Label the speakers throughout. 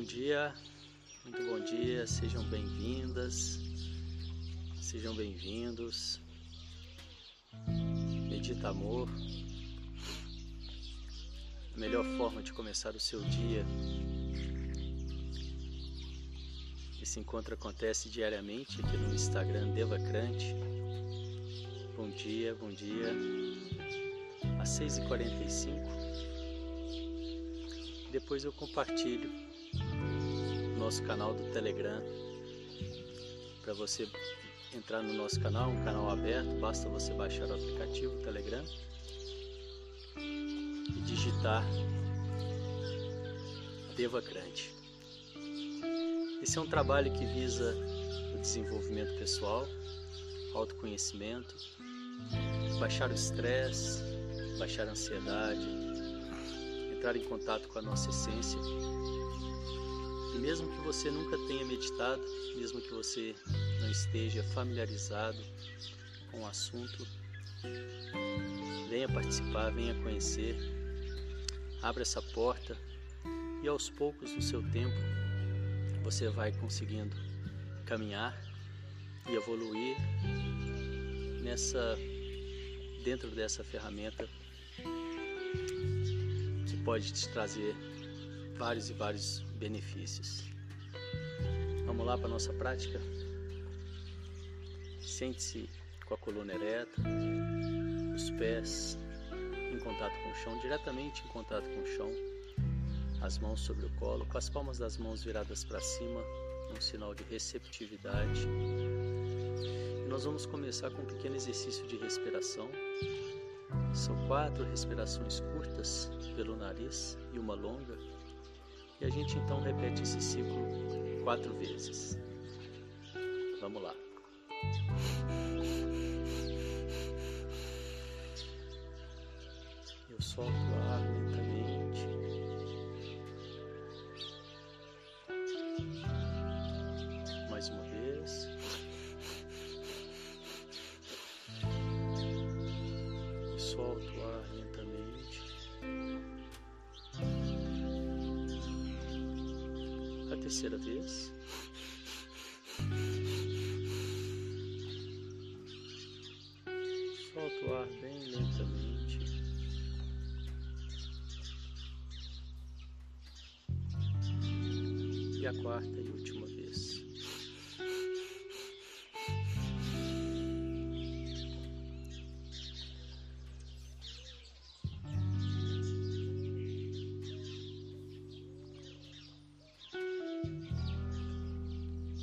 Speaker 1: Bom dia, muito bom dia, sejam bem-vindas, sejam bem-vindos. Medita amor. A melhor forma de começar o seu dia. Esse encontro acontece diariamente aqui no Instagram Devacrante. Bom dia, bom dia. Às 6h45. Depois eu compartilho nosso canal do Telegram. Para você entrar no nosso canal, um canal aberto, basta você baixar o aplicativo Telegram e digitar Devacrante. Esse é um trabalho que visa o desenvolvimento pessoal, autoconhecimento, baixar o estresse, baixar a ansiedade, entrar em contato com a nossa essência mesmo que você nunca tenha meditado, mesmo que você não esteja familiarizado com o assunto, venha participar, venha conhecer, abra essa porta e aos poucos no seu tempo você vai conseguindo caminhar e evoluir nessa dentro dessa ferramenta que pode te trazer vários e vários benefícios. Vamos lá para a nossa prática? Sente-se com a coluna ereta, os pés em contato com o chão, diretamente em contato com o chão, as mãos sobre o colo, com as palmas das mãos viradas para cima, um sinal de receptividade. E nós vamos começar com um pequeno exercício de respiração. São quatro respirações curtas pelo nariz e uma longa e a gente então repete esse ciclo quatro vezes. Vamos lá.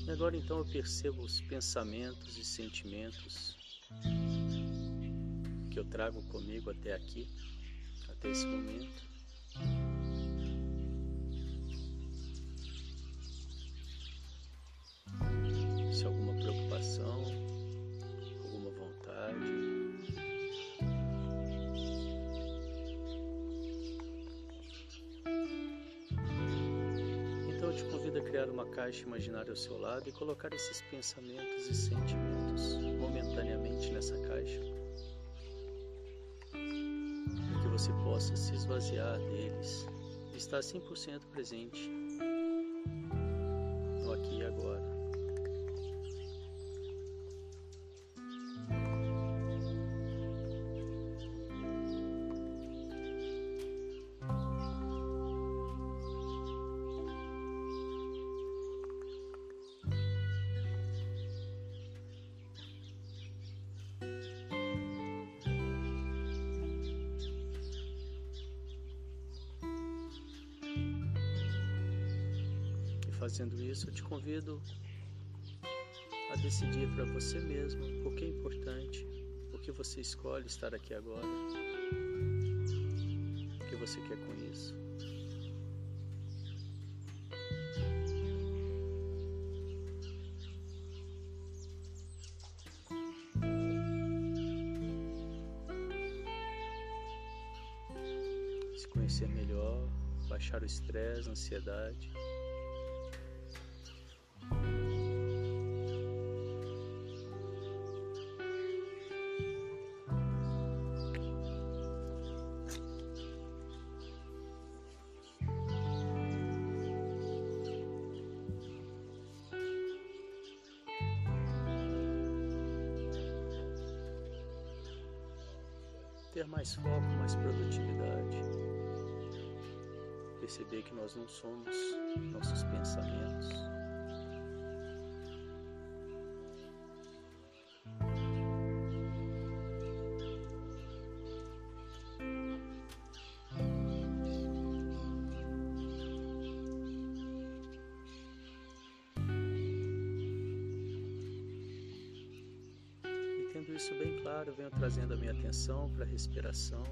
Speaker 1: E agora então eu percebo os pensamentos e sentimentos que eu trago comigo até aqui, até esse momento. Caixa imaginária ao seu lado e colocar esses pensamentos e sentimentos momentaneamente nessa caixa. Para que você possa se esvaziar deles e estar 100% presente fazendo isso, eu te convido a decidir para você mesmo o que é importante, o que você escolhe estar aqui agora, o que você quer com isso. Se conhecer melhor, baixar o estresse, a ansiedade. Ter mais foco, mais produtividade. Perceber que nós não somos nossos pensamentos. Minha atenção para a respiração.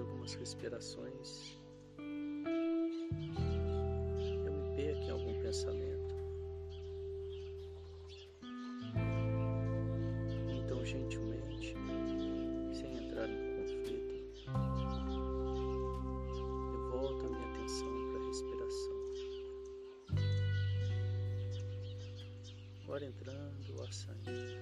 Speaker 1: Algumas respirações eu me perca em algum pensamento. Então, gentilmente, sem entrar em conflito, eu volto a minha atenção para a respiração. Ar entrando, ar saindo.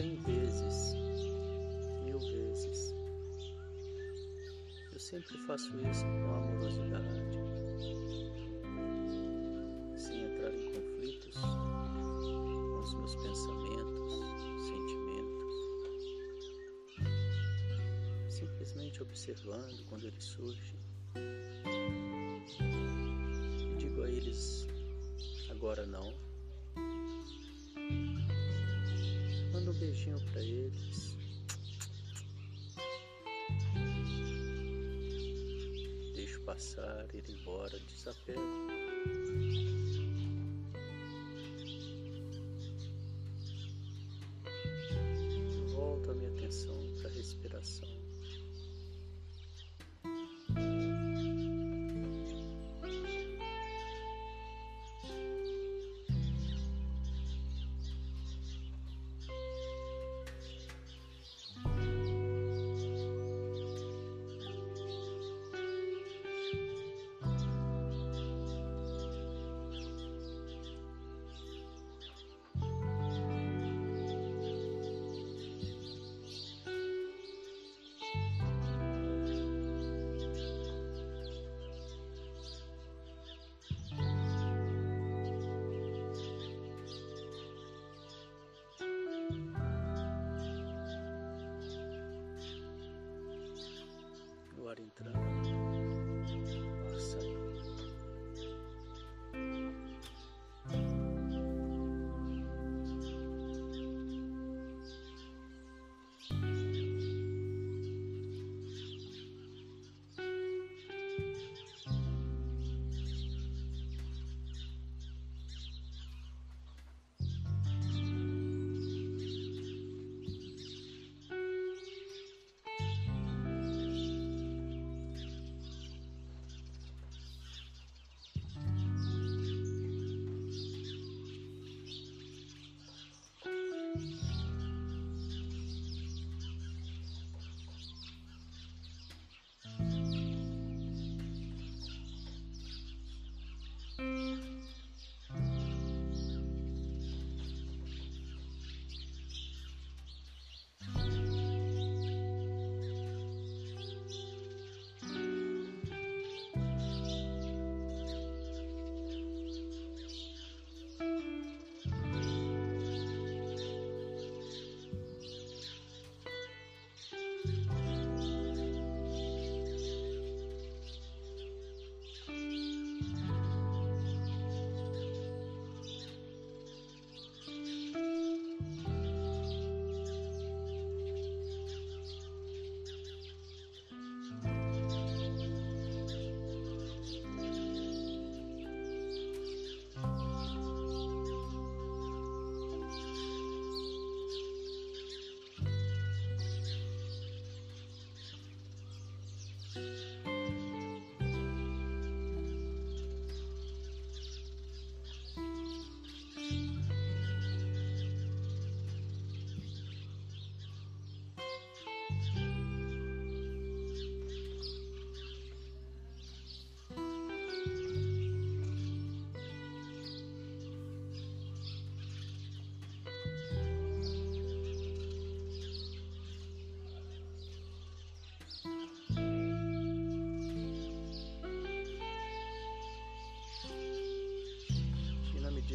Speaker 1: cem vezes, mil vezes. Eu sempre faço isso com amorosidade, sem entrar em conflitos com os meus pensamentos, sentimentos, simplesmente observando quando eles surgem. agora não. Manda um beijinho para eles. Deixa passar, ir embora, desapego.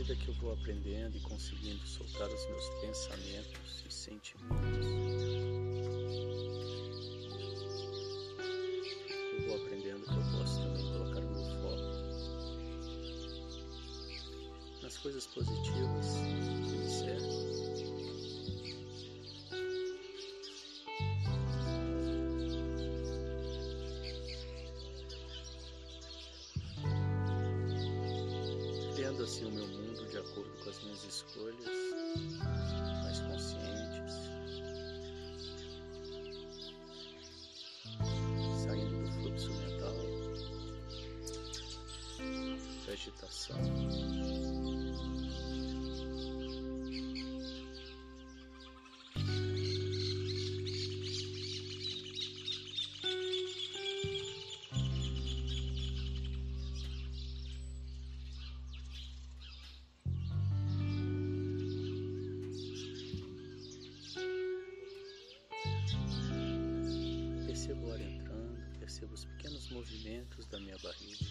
Speaker 1: Medida que eu vou aprendendo e conseguindo soltar os meus pensamentos e sentimentos, eu vou aprendendo que eu posso também colocar o meu foco nas coisas positivas assim o meu mundo de acordo com as minhas escolhas, mais conscientes, saindo do fluxo mental, da agitação. Movimentos da minha barriga.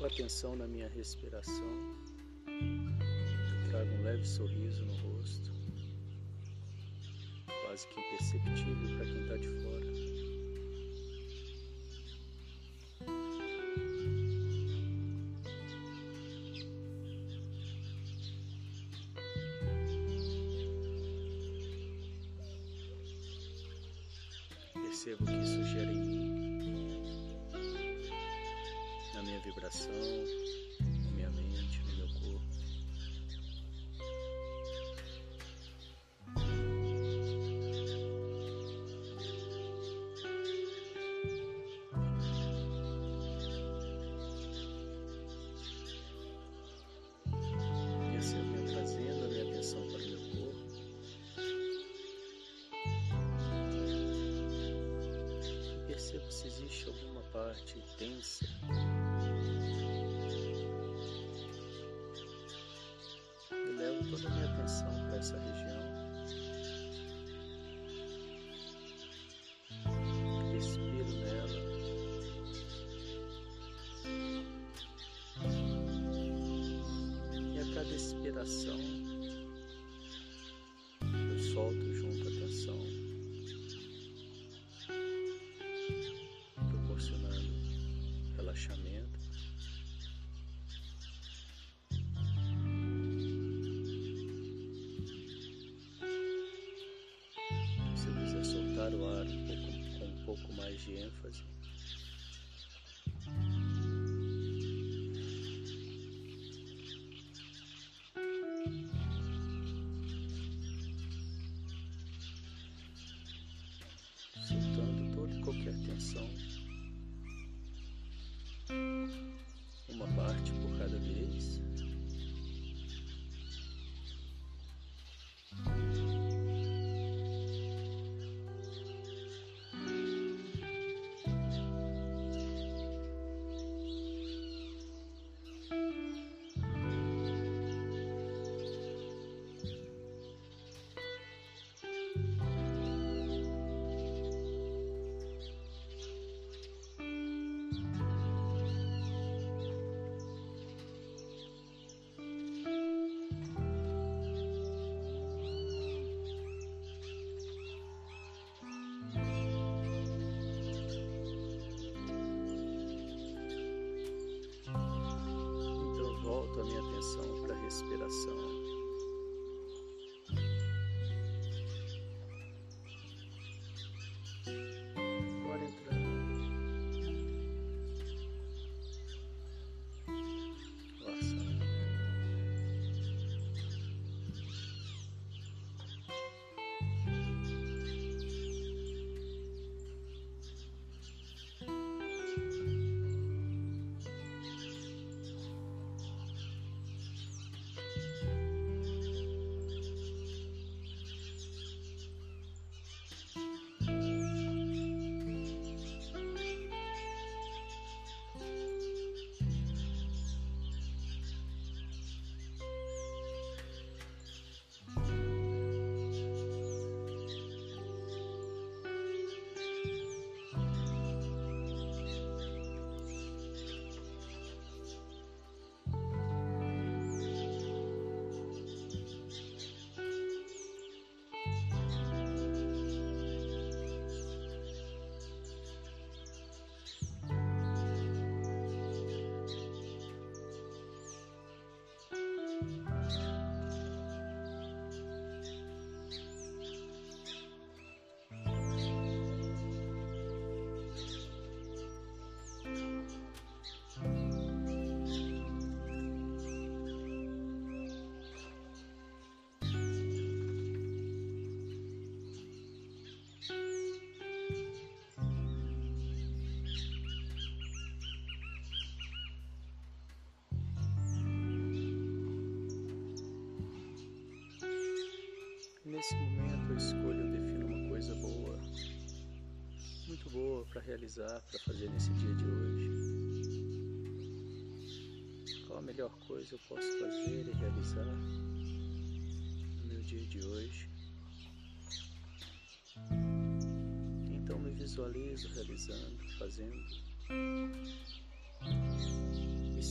Speaker 1: Com atenção na minha respiração, trago um leve sorriso no rosto, quase que imperceptível para quem está de fora. Percebo que isso gera em mim, vibração, cada expiração eu solto junto a tensão, proporcionando relaxamento. Se eu quiser soltar o ar um pouco, com um pouco mais de ênfase, e escolho, eu defino uma coisa boa, muito boa para realizar, para fazer nesse dia de hoje. Qual a melhor coisa eu posso fazer e realizar no meu dia de hoje? Então me visualizo realizando, fazendo. E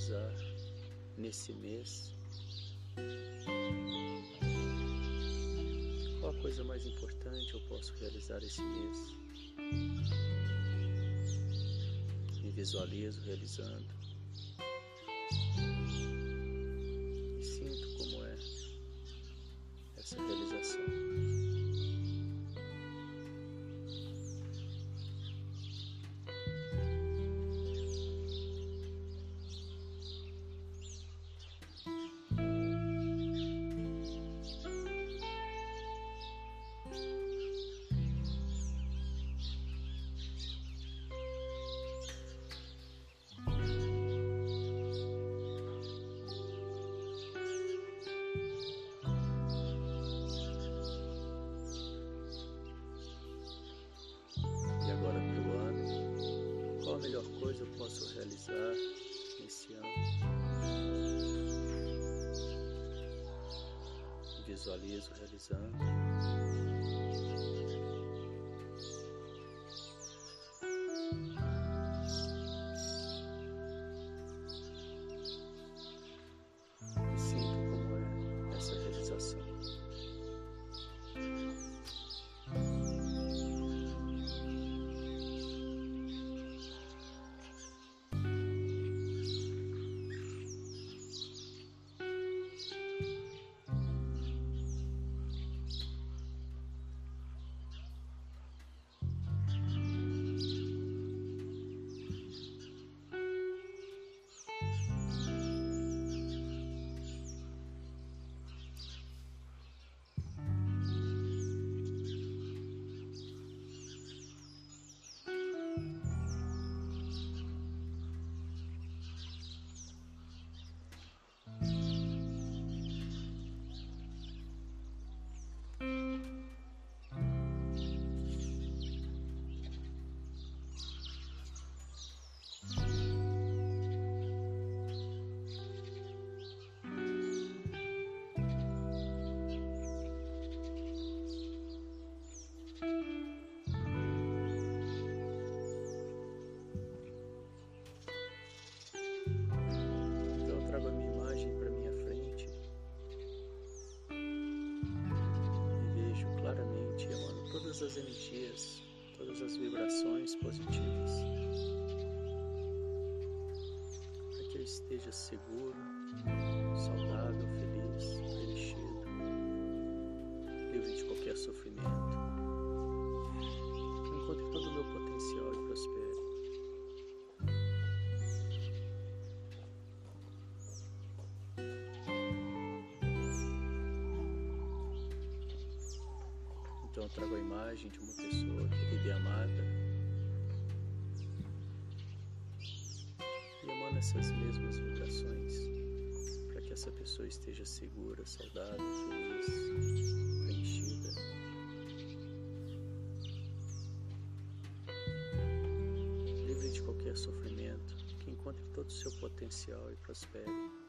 Speaker 1: realizado. nesse mês? Qual a coisa mais importante eu posso realizar esse mês? Me visualizo realizando. Realizando. Todas as energias, todas as vibrações positivas. Para que eu esteja seguro, saudável, feliz, preenchido, livre de qualquer sofrimento. Que encontre todo o meu potencial Então eu trago a imagem de uma pessoa querida e amada e emana essas mesmas vibrações para que essa pessoa esteja segura, saudável, feliz, preenchida. Livre de qualquer sofrimento, que encontre todo o seu potencial e prospere.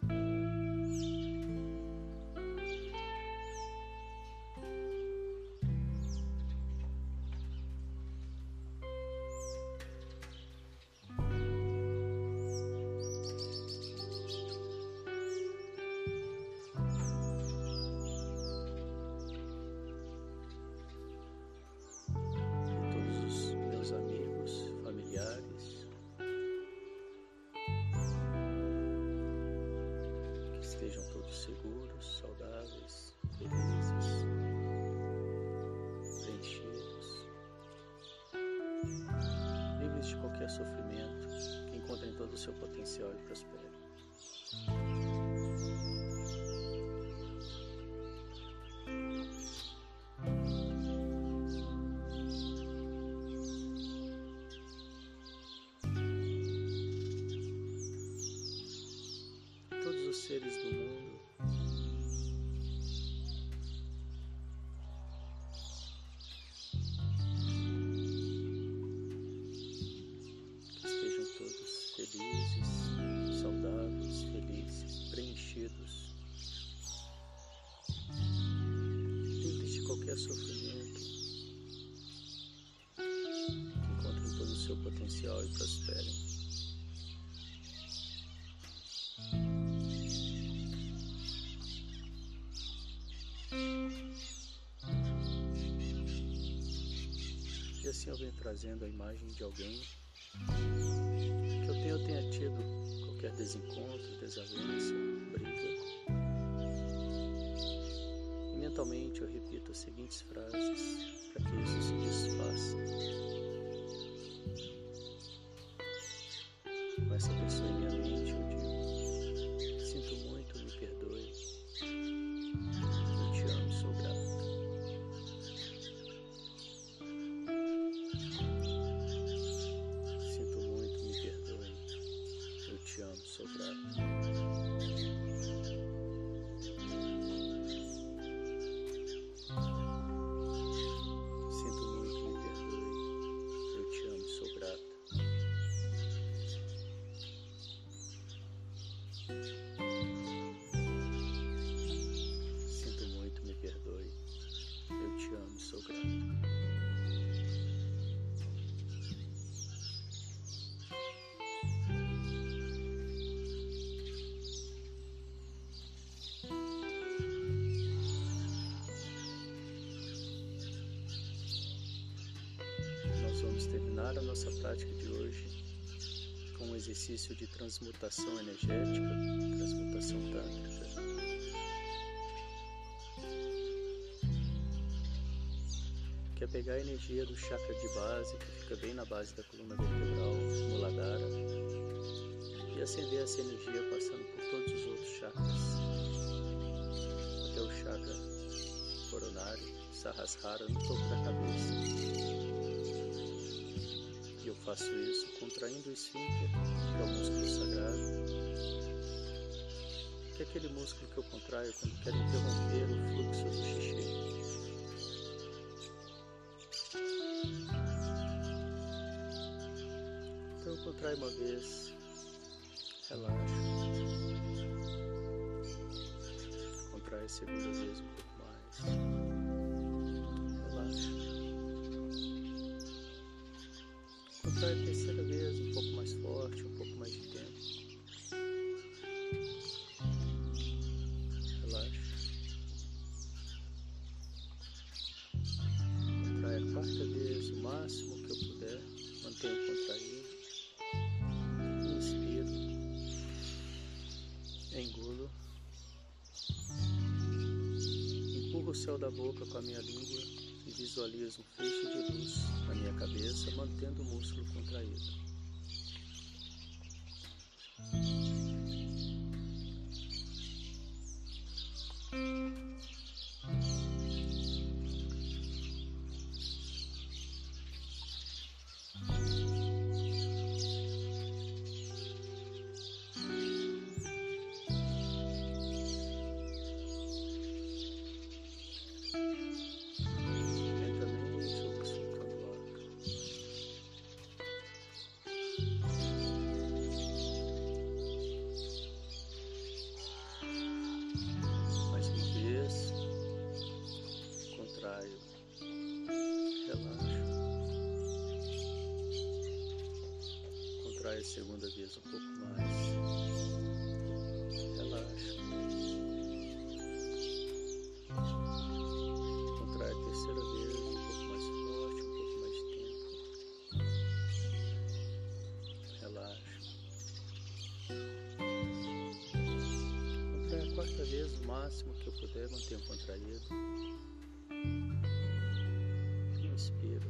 Speaker 1: Potencial e prosperem. E assim eu venho trazendo a imagem de alguém que eu tenha, eu tenha tido qualquer desencontro, desavença, briga. E mentalmente eu repito as seguintes frases para que isso se desfaça. Essa pessoa mente terminar a nossa prática de hoje com um exercício de transmutação energética, transmutação tântrica. Que é pegar a energia do chakra de base, que fica bem na base da coluna vertebral, Muladhara, e acender essa energia passando por todos os outros chakras, até o chakra coronário, Sahasrara, no topo da cabeça. Eu faço isso contraindo o esfíncter, que é o músculo sagrado, que é aquele músculo que eu contraio quando quero interromper o fluxo do xixi. Então eu contraio uma vez, relaxo. Contrai a segunda vez um pouco mais. O céu da boca com a minha língua e visualizo um feixe de luz na minha cabeça, mantendo o músculo contraído. máximo que eu puder, mantenho contraído. Inspiro.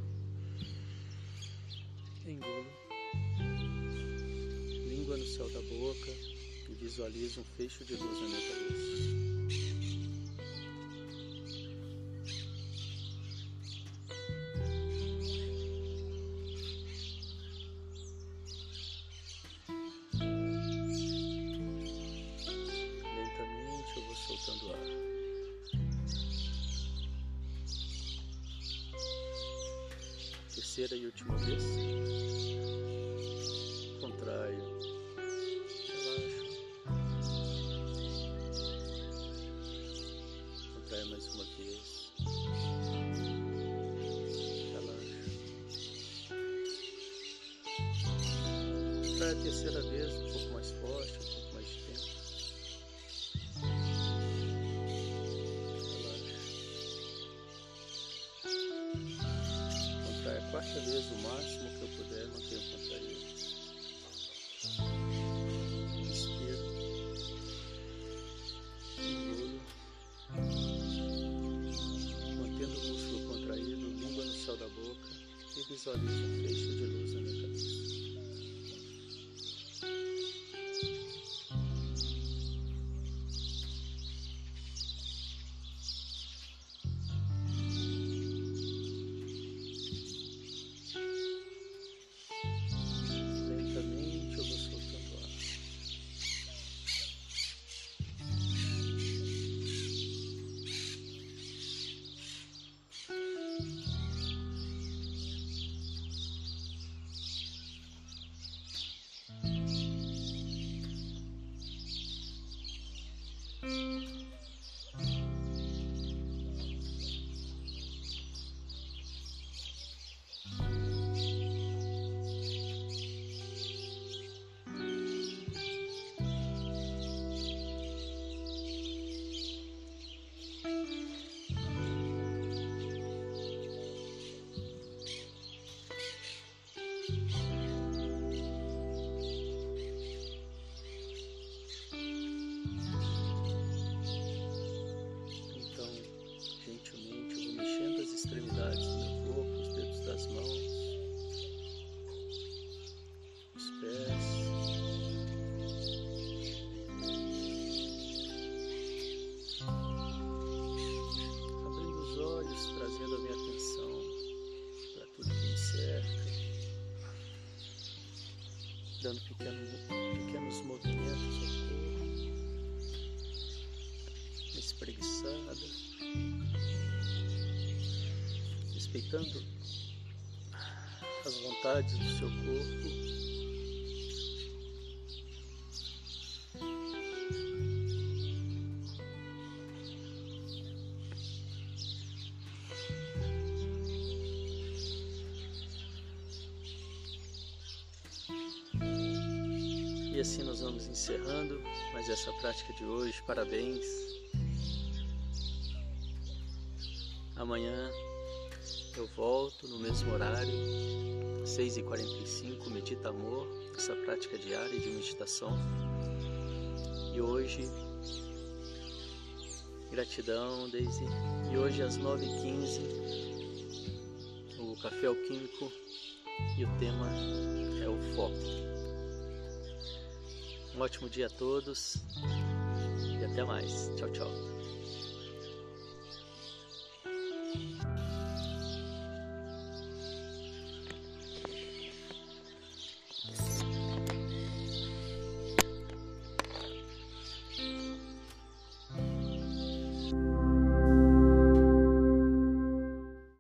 Speaker 1: Engulo. Língua no céu da boca e visualizo um fecho de luz na minha cabeça. Terceira vez, um pouco mais forte, um pouco mais de tempo. quarta vez o máximo que eu puder, mantenho contraído. Inspiro. Engulo. Mantendo o músculo contraído, língua no céu da boca e visualizo respeitando as vontades do seu corpo. E assim nós vamos encerrando mais essa prática de hoje. Parabéns. Amanhã eu volto no mesmo horário, 6h45, Medita Amor, essa prática diária de meditação. E hoje, gratidão, Daisy. E hoje às 9h15, o Café Alquímico e o tema é o foco. Um ótimo dia a todos e até mais. Tchau, tchau.